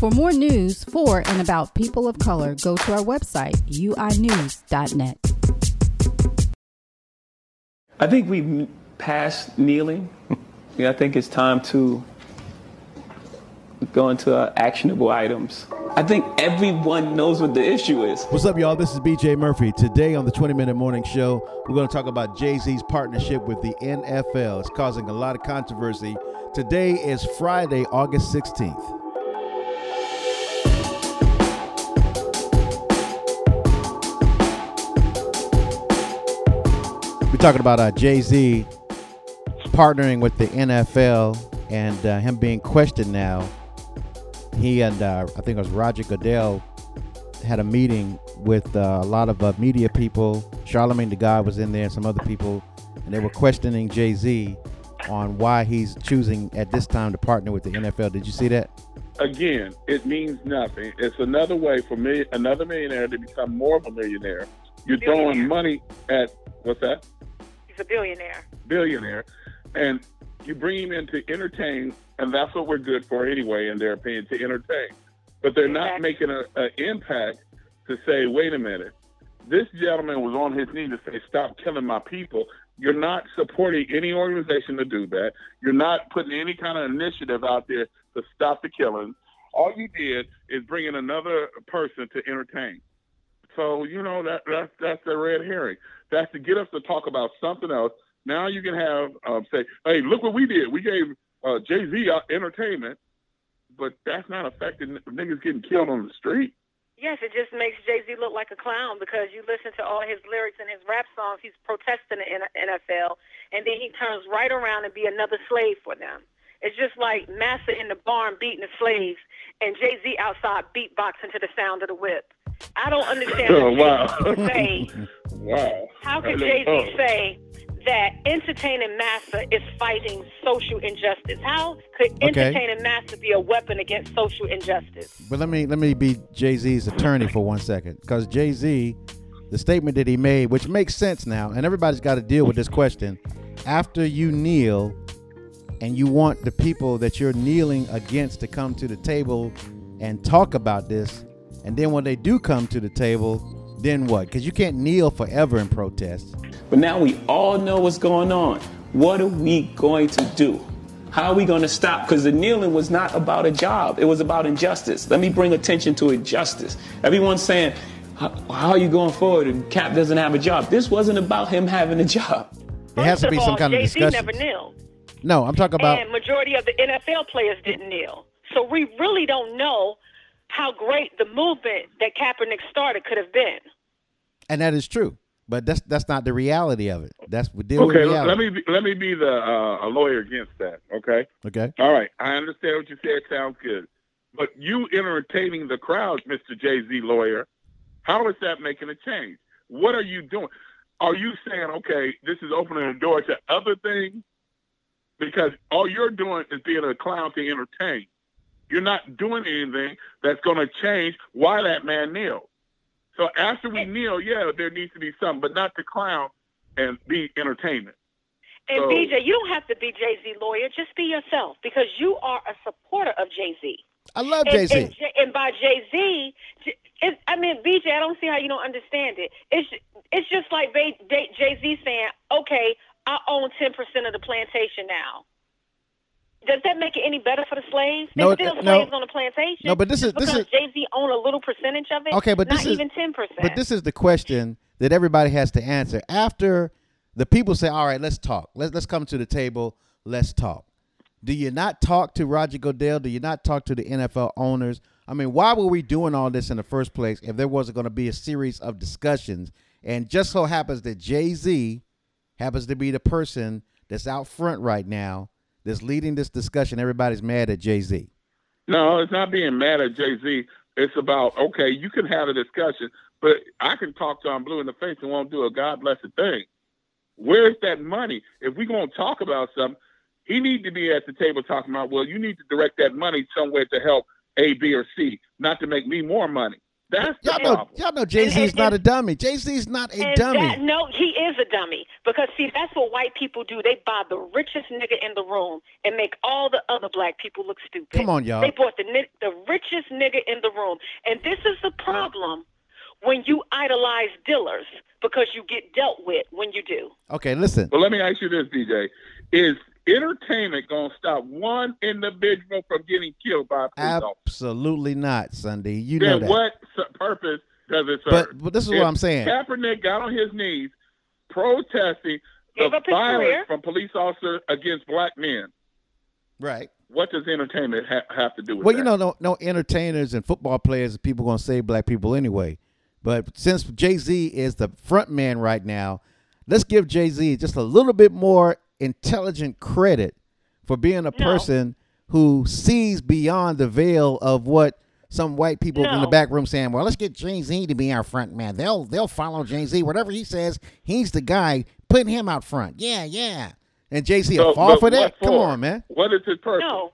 For more news for and about people of color, go to our website, uinews.net. I think we've passed kneeling. yeah, I think it's time to go into uh, actionable items. I think everyone knows what the issue is. What's up, y'all? This is BJ Murphy. Today on the 20 Minute Morning Show, we're going to talk about Jay Z's partnership with the NFL. It's causing a lot of controversy. Today is Friday, August 16th. Talking about uh, Jay Z partnering with the NFL and uh, him being questioned now he and uh, I think it was Roger Goodell had a meeting with uh, a lot of uh, media people. Charlemagne the God was in there, and some other people, and they were questioning Jay Z on why he's choosing at this time to partner with the NFL. Did you see that? Again, it means nothing. It's another way for me, another millionaire to become more of a millionaire. You're throwing money at what's that? A billionaire. Billionaire, and you bring him in to entertain and that's what we're good for anyway, in their opinion, to entertain. But they're not making an impact to say, wait a minute, this gentleman was on his knees to say, stop killing my people. You're not supporting any organization to do that. You're not putting any kind of initiative out there to stop the killing. All you did is bring in another person to entertain. So you know that that's that's the red herring. That's to get us to talk about something else. Now you can have um, say, "Hey, look what we did. We gave uh, Jay Z entertainment, but that's not affecting niggas getting killed on the street. Yes, it just makes Jay Z look like a clown because you listen to all his lyrics and his rap songs. He's protesting the NFL, and then he turns right around and be another slave for them. It's just like Massa in the barn beating the slaves, and Jay Z outside beatboxing to the sound of the whip. I don't understand. Oh, wow. Say, wow. How could Jay Z say that entertaining massa is fighting social injustice. How could okay. entertaining massa be a weapon against social injustice? But let me let me be Jay Z's attorney for one second, because Jay Z, the statement that he made, which makes sense now, and everybody's got to deal with this question. After you kneel, and you want the people that you're kneeling against to come to the table and talk about this, and then when they do come to the table, then what? Because you can't kneel forever in protest. But now we all know what's going on. What are we going to do? How are we going to stop? Because the kneeling was not about a job, it was about injustice. Let me bring attention to injustice. Everyone's saying, how are you going forward? And Cap doesn't have a job. This wasn't about him having a job. There has to be some kind of discussion. never kneeled. No, I'm talking about. And majority of the NFL players didn't kneel. So we really don't know how great the movement that Kaepernick started could have been. And that is true. But that's that's not the reality of it. That's we deal okay, with reality. let me be, let me be the uh, a lawyer against that. Okay. Okay. All right. I understand what you said. Sounds good. But you entertaining the crowd, Mr. Jay Z lawyer, how is that making a change? What are you doing? Are you saying, okay, this is opening the door to other things? Because all you're doing is being a clown to entertain. You're not doing anything that's going to change why that man kneeled. So after we kneel, yeah, there needs to be something, but not to clown and be entertainment. And so, BJ, you don't have to be Jay Z lawyer. Just be yourself because you are a supporter of Jay Z. I love Jay Z. And, and, by Jay Z, I mean BJ. I don't see how you don't understand it. It's it's just like Jay Z saying, "Okay, I own ten percent of the plantation now." Does that make it any better for the slaves? They're no, still no, slaves on the plantation. No, but this is this is Jay Z own a little percentage of it. Okay, but not this is even ten percent. But this is the question that everybody has to answer after the people say, "All right, let's talk. Let's let's come to the table. Let's talk." Do you not talk to Roger Goodell? Do you not talk to the NFL owners? I mean, why were we doing all this in the first place if there wasn't going to be a series of discussions? And just so happens that Jay Z happens to be the person that's out front right now that's leading this discussion, everybody's mad at Jay Z. No, it's not being mad at Jay Z. It's about okay, you can have a discussion, but I can talk to him blue in the face and won't do a God blessed thing. Where's that money? If we're gonna talk about something, he need to be at the table talking about, well, you need to direct that money somewhere to help A, B, or C, not to make me more money. That's the Y'all know, problem. y'all know Jay Z is not a dummy. Jay Z is not a dummy. that, no, he is a dummy because see, that's what white people do. They buy the richest nigga in the room and make all the other black people look stupid. Come on, y'all. They bought the the richest nigga in the room, and this is the problem when you idolize dealers because you get dealt with when you do. okay, listen. But let me ask you this, DJ: Is entertainment gonna stop one individual from getting killed by a police officer? Absolutely not, Sunday. You know that. what purpose does it serve? But but this is If what I'm saying. Kaepernick got on his knees protesting Gave the violence career. from police officers against black men. Right. What does entertainment ha- have to do with that? Well, that? you know, no, no entertainers and football players, people gonna save black people anyway. But since Jay Z is the front man right now, let's give Jay Z just a little bit more intelligent credit for being a No. person who sees beyond the veil of what some white people in the back room saying. Well, let's get Jay Z to be our front man. They'll they'll follow Jay Z. Whatever he says, he's the guy. Put him out front. Yeah, yeah. And Jay Z So, will fall for that. what Come on, man. What is his purpose? No.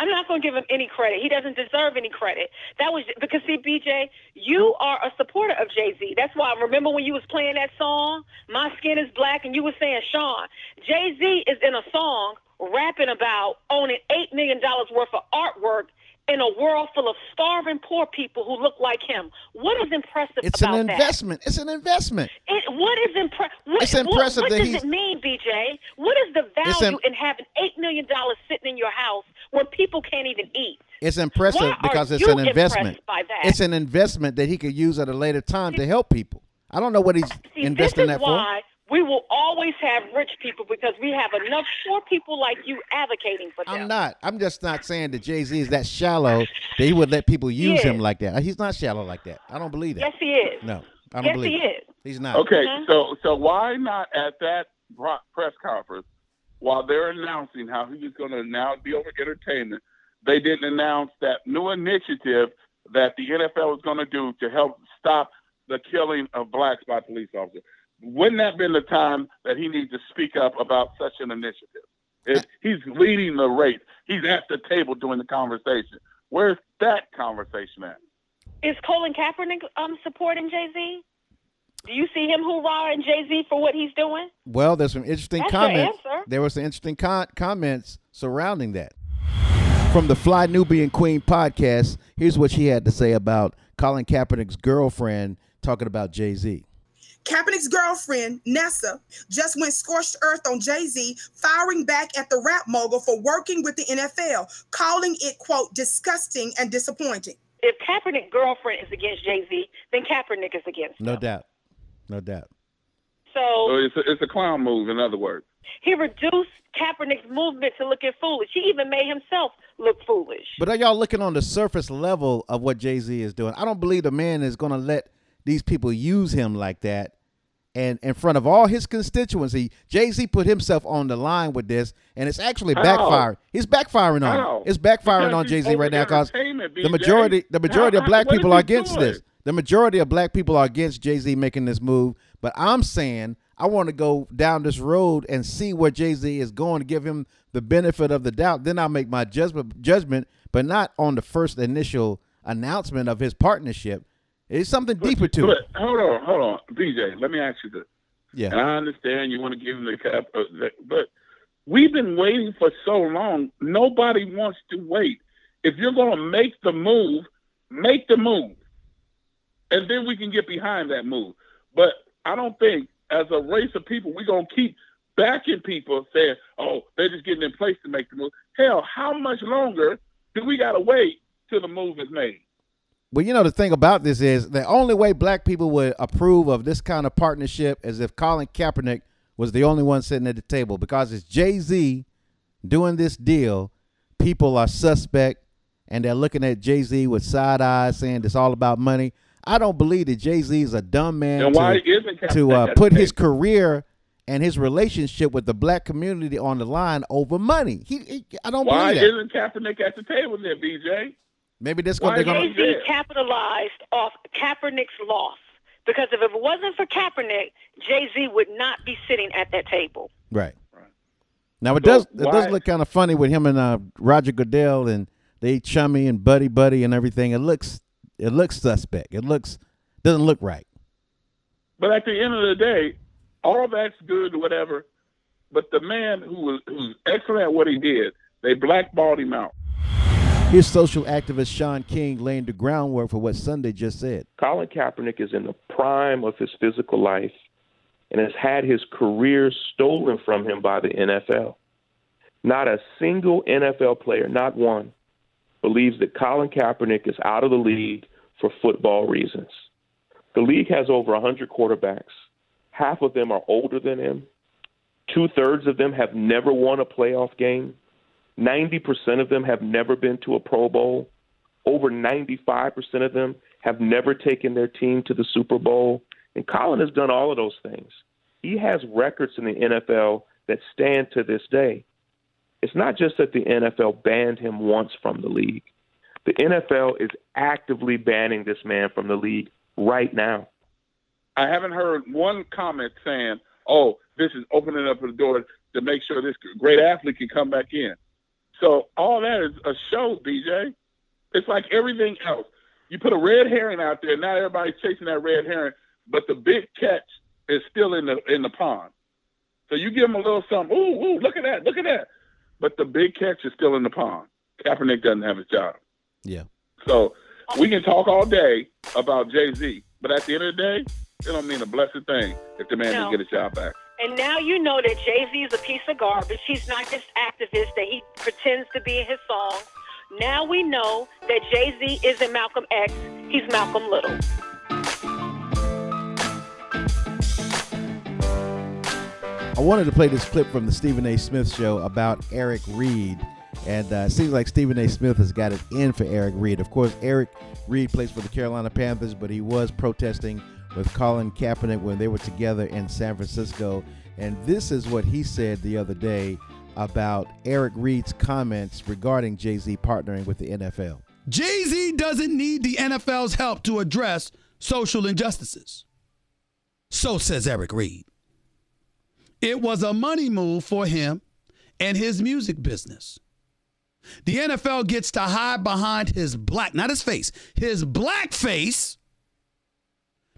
I'm not going to give him any credit. He doesn't deserve any credit. That was because see, BJ, you are a supporter of Jay Z. That's why. I remember when you was playing that song, "My Skin Is Black," and you were saying, "Sean, Jay Z is in a song rapping about owning eight million dollars worth of artwork in a world full of starving poor people who look like him." What is impressive It's about an that? investment. It's an investment. It, what is impre- what, It's impressive what, that what does he's- it mean, BJ? What is the value im- in having eight million dollars sitting in your house when people can't even eat? It's impressive Why because it's an investment. by that? It's an investment that he could use at a later time to help people. I don't know what he's See, investing that for. Why we will always have rich people because we have enough poor people like you advocating for them. I'm not. I'm just not saying that Jay Z is that shallow that he would let people use him like that. He's not shallow like that. I don't believe that. Yes, he is. No, I don't yes, believe he it. is. He's not. Okay, Mhm. so so why not at that press conference while they're announcing how he was going to now deal with entertainment, they didn't announce that new initiative that the NFL was going to do to help stop the killing of blacks by police officers. Wouldn't that been the time that he needs to speak up about such an initiative? If he's leading the race, he's at the table doing the conversation. Where's that conversation at? Is Colin Kaepernick um supporting Jay Z? Do you see him hoorahing Jay Z for what he's doing? Well, there's some interesting That's comments. There were some interesting comments surrounding that. From the Fly Nubian Queen podcast, here's what she had to say about Colin Kaepernick's girlfriend talking about Jay Z. Kaepernick's girlfriend, Nessa, just went scorched earth on Jay Z, firing back at the rap mogul for working with the NFL, calling it, quote, disgusting and disappointing. If Kaepernick's girlfriend is against Jay Z, then Kaepernick is against No him. doubt. No doubt. So So it's a, it's a clown move, in other words. he reduced Kaepernick's movement to looking foolish. He even made himself look foolish. But are y'all looking on the surface level of what Jay Z is doing? I don't believe the man is going to let these people use him like that. And in front of all his constituency, Jay Z put himself on the line with this, and it's actually How? backfiring. He's backfiring on How? him. It's backfiring Because on Jay Z right now because the majority, the majority How- of black people are against doing? this. The majority of black people are against Jay Z making this move. But I'm saying I want to go down this road and see where Jay Z is going to give him the benefit of the doubt. Then I'll make my judgment, judgment, but not on the first initial announcement of his partnership. It's something deeper to it. But hold on, hold on, BJ. Let me ask you this. And Yeah. I understand you want to give him the cap, uh, but we've been waiting for so long. Nobody wants to wait. If you're going to make the move, make the move, and then we can get behind that move. But I don't think, as a race of people, we're going to keep backing people saying, "Oh, they're just getting in place to make the move." Hell, how much longer do we got to wait till the move is made? Well, you know the thing about this is the only way black people would approve of this kind of partnership is if Colin Kaepernick was the only one sitting at the table because it's Jay Z doing this deal. People are suspect, and they're looking at Jay Z with side eyes, saying it's all about money. I don't believe that Jay Z is a dumb man to, why to uh, put his career and his relationship with the black community on the line over money. He, he I don't Why believe that. isn't Kaepernick at the table there, BJ? Maybe this why they're going Jay Z capitalized off Kaepernick's loss because if it wasn't for Kaepernick, Jay Z would not be sitting at that table. Right. Now it So does it does look kind of funny with him and uh, Roger Goodell and they chummy and buddy buddy and everything. It looks it looks suspect. It looks doesn't look right. But at the end of the day, all that's good, whatever. But the man who was who's excellent at what he did, they blackballed him out. Here's social activist Shaun King laying the groundwork for what Sunday just said. Colin Kaepernick is in the prime of his physical life and has had his career stolen from him by the NFL. Not a single NFL player, not one, believes that Colin Kaepernick is out of the league for football reasons. The league has over 100 quarterbacks. Half of them are older than him. Two thirds of them have never won a playoff game. 90% of them have never been to a Pro Bowl. Over 95% of them have never taken their team to the Super Bowl. And Colin has done all of those things. He has records in the NFL that stand to this day. It's not just that the NFL banned him once from the league. The NFL is actively banning this man from the league right now. I haven't heard one comment saying, "Oh, this is opening up the door to make sure this great athlete can come back in." So all that is a show, BJ. It's like everything else. You put a red herring out there, now everybody's chasing that red herring, but the big catch is still in the in the pond. So you give them a little something. Ooh, ooh, look at that, look at that. But the big catch is still in the pond. Kaepernick doesn't have his job. Yeah. So we can talk all day about Jay Z, but at the end of the day, it don't mean a blessed thing if the man No. doesn't get his job back. And now you know that Jay Z is a piece of garbage. He's not this activist that he pretends to be in his songs. Now we know that Jay Z isn't Malcolm X, he's Malcolm Little. I wanted to play this clip from the Stephen A. Smith show about Eric Reid. And uh, it seems like Stephen A. Smith has got it in for Eric Reid. Of course, Eric Reid plays for the Carolina Panthers, but he was protesting with Colin Kaepernick when they were together in San Francisco. And this is what he said the other day about Eric Reid's comments regarding Jay Z partnering with the NFL. Jay Z doesn't need the NFL's help to address social injustices. So says Eric Reid. It was a money move for him and his music business. The NFL gets to hide behind his black, not his face, his black face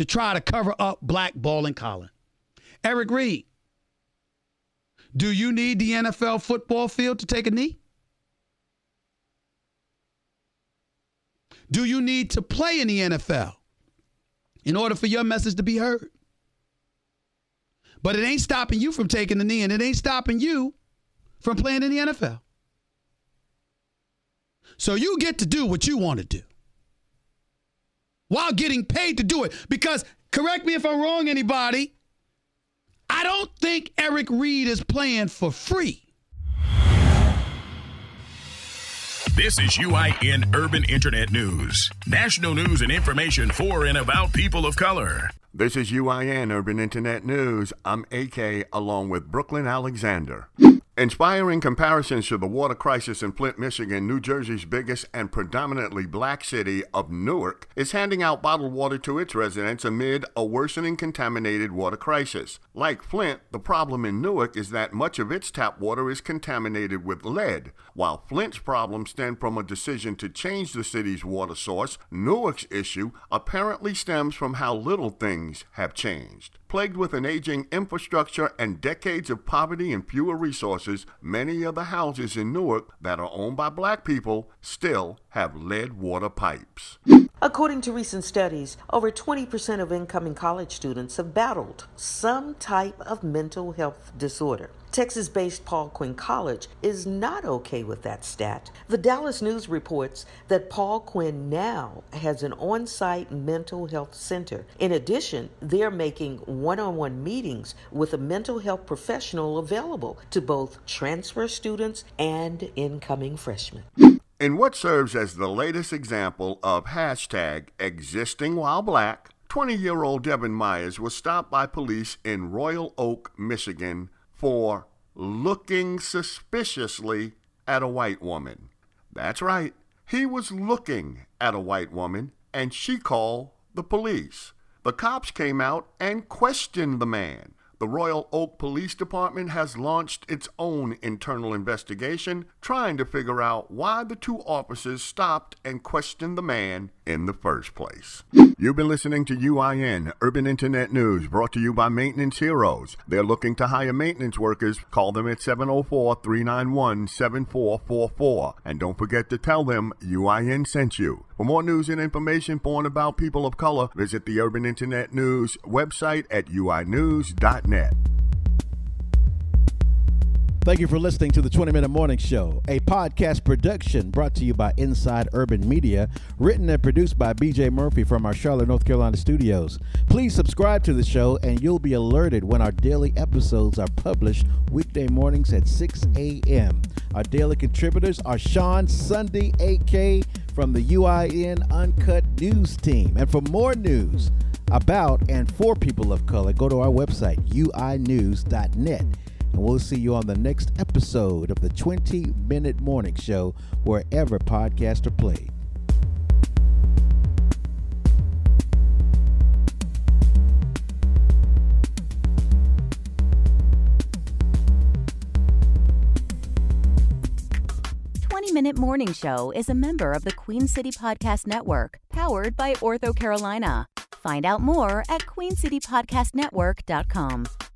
to try to cover up blackballing Colin. Eric Reid, do you need the NFL football field to take a knee? Do you need to play in the NFL in order for your message to be heard? But it ain't stopping you from taking the knee, and it ain't stopping you from playing in the NFL. So you get to do what you want to do while getting paid to do it. Because, correct me if I'm wrong, anybody, I don't think Eric Reid is playing for free. This is UIN Urban Internet News. National news and information for and about people of color. This is UIN Urban Internet News. I'm AK along with Brooklyn Alexander. Inspiring comparisons to the water crisis in Flint, Michigan, New Jersey's biggest and predominantly black city of Newark, is handing out bottled water to its residents amid a worsening contaminated water crisis. Like Flint, the problem in Newark is that much of its tap water is contaminated with lead. While Flint's problems stem from a decision to change the city's water source, Newark's issue apparently stems from how little things have changed. Plagued with an aging infrastructure and decades of poverty and fewer resources, many of the houses in Newark that are owned by black people still have lead water pipes. According to recent studies, over 20% of incoming college students have battled some type of mental health disorder. Texas based Paul Quinn College is not okay with that stat. The Dallas News reports that Paul Quinn now has an on site mental health center. In addition, they're making one on one meetings with a mental health professional available to both transfer students and incoming freshmen. In what serves as the latest example of hashtag existing while black, 20 year old Devin Myers was stopped by police in Royal Oak, Michigan for looking suspiciously at a white woman. That's right, he was looking at a white woman and she called the police. The cops came out and questioned the man. The Royal Oak Police Department has launched its own internal investigation trying to figure out why the two officers stopped and questioned the man in the first place. You've been listening to UIN Urban Internet News brought to you by Maintenance Heroes. They're looking to hire maintenance workers. Call them at 704 391 7444. And don't forget to tell them UIN sent you. For more news and information for and about people of color, visit the Urban Internet News website at uinews.net. Thank you for listening to the 20 Minute Morning Show, a podcast production brought to you by Inside Urban Media, written and produced by BJ Murphy from our Charlotte, North Carolina studios. Please subscribe to the show and you'll be alerted when our daily episodes are published weekday mornings at 6 a.m. Our daily contributors are Sean Sunday, AK, from the UIN Uncut News team. And for more news about and for people of color, go to our website, uinews.net. And we'll see you on the next episode of the 20 Minute Morning Show, wherever podcasts are played. Minute Morning Show is a member of the Queen City Podcast Network, powered by OrthoCarolina. Find out more at queencitypodcastnetwork.com.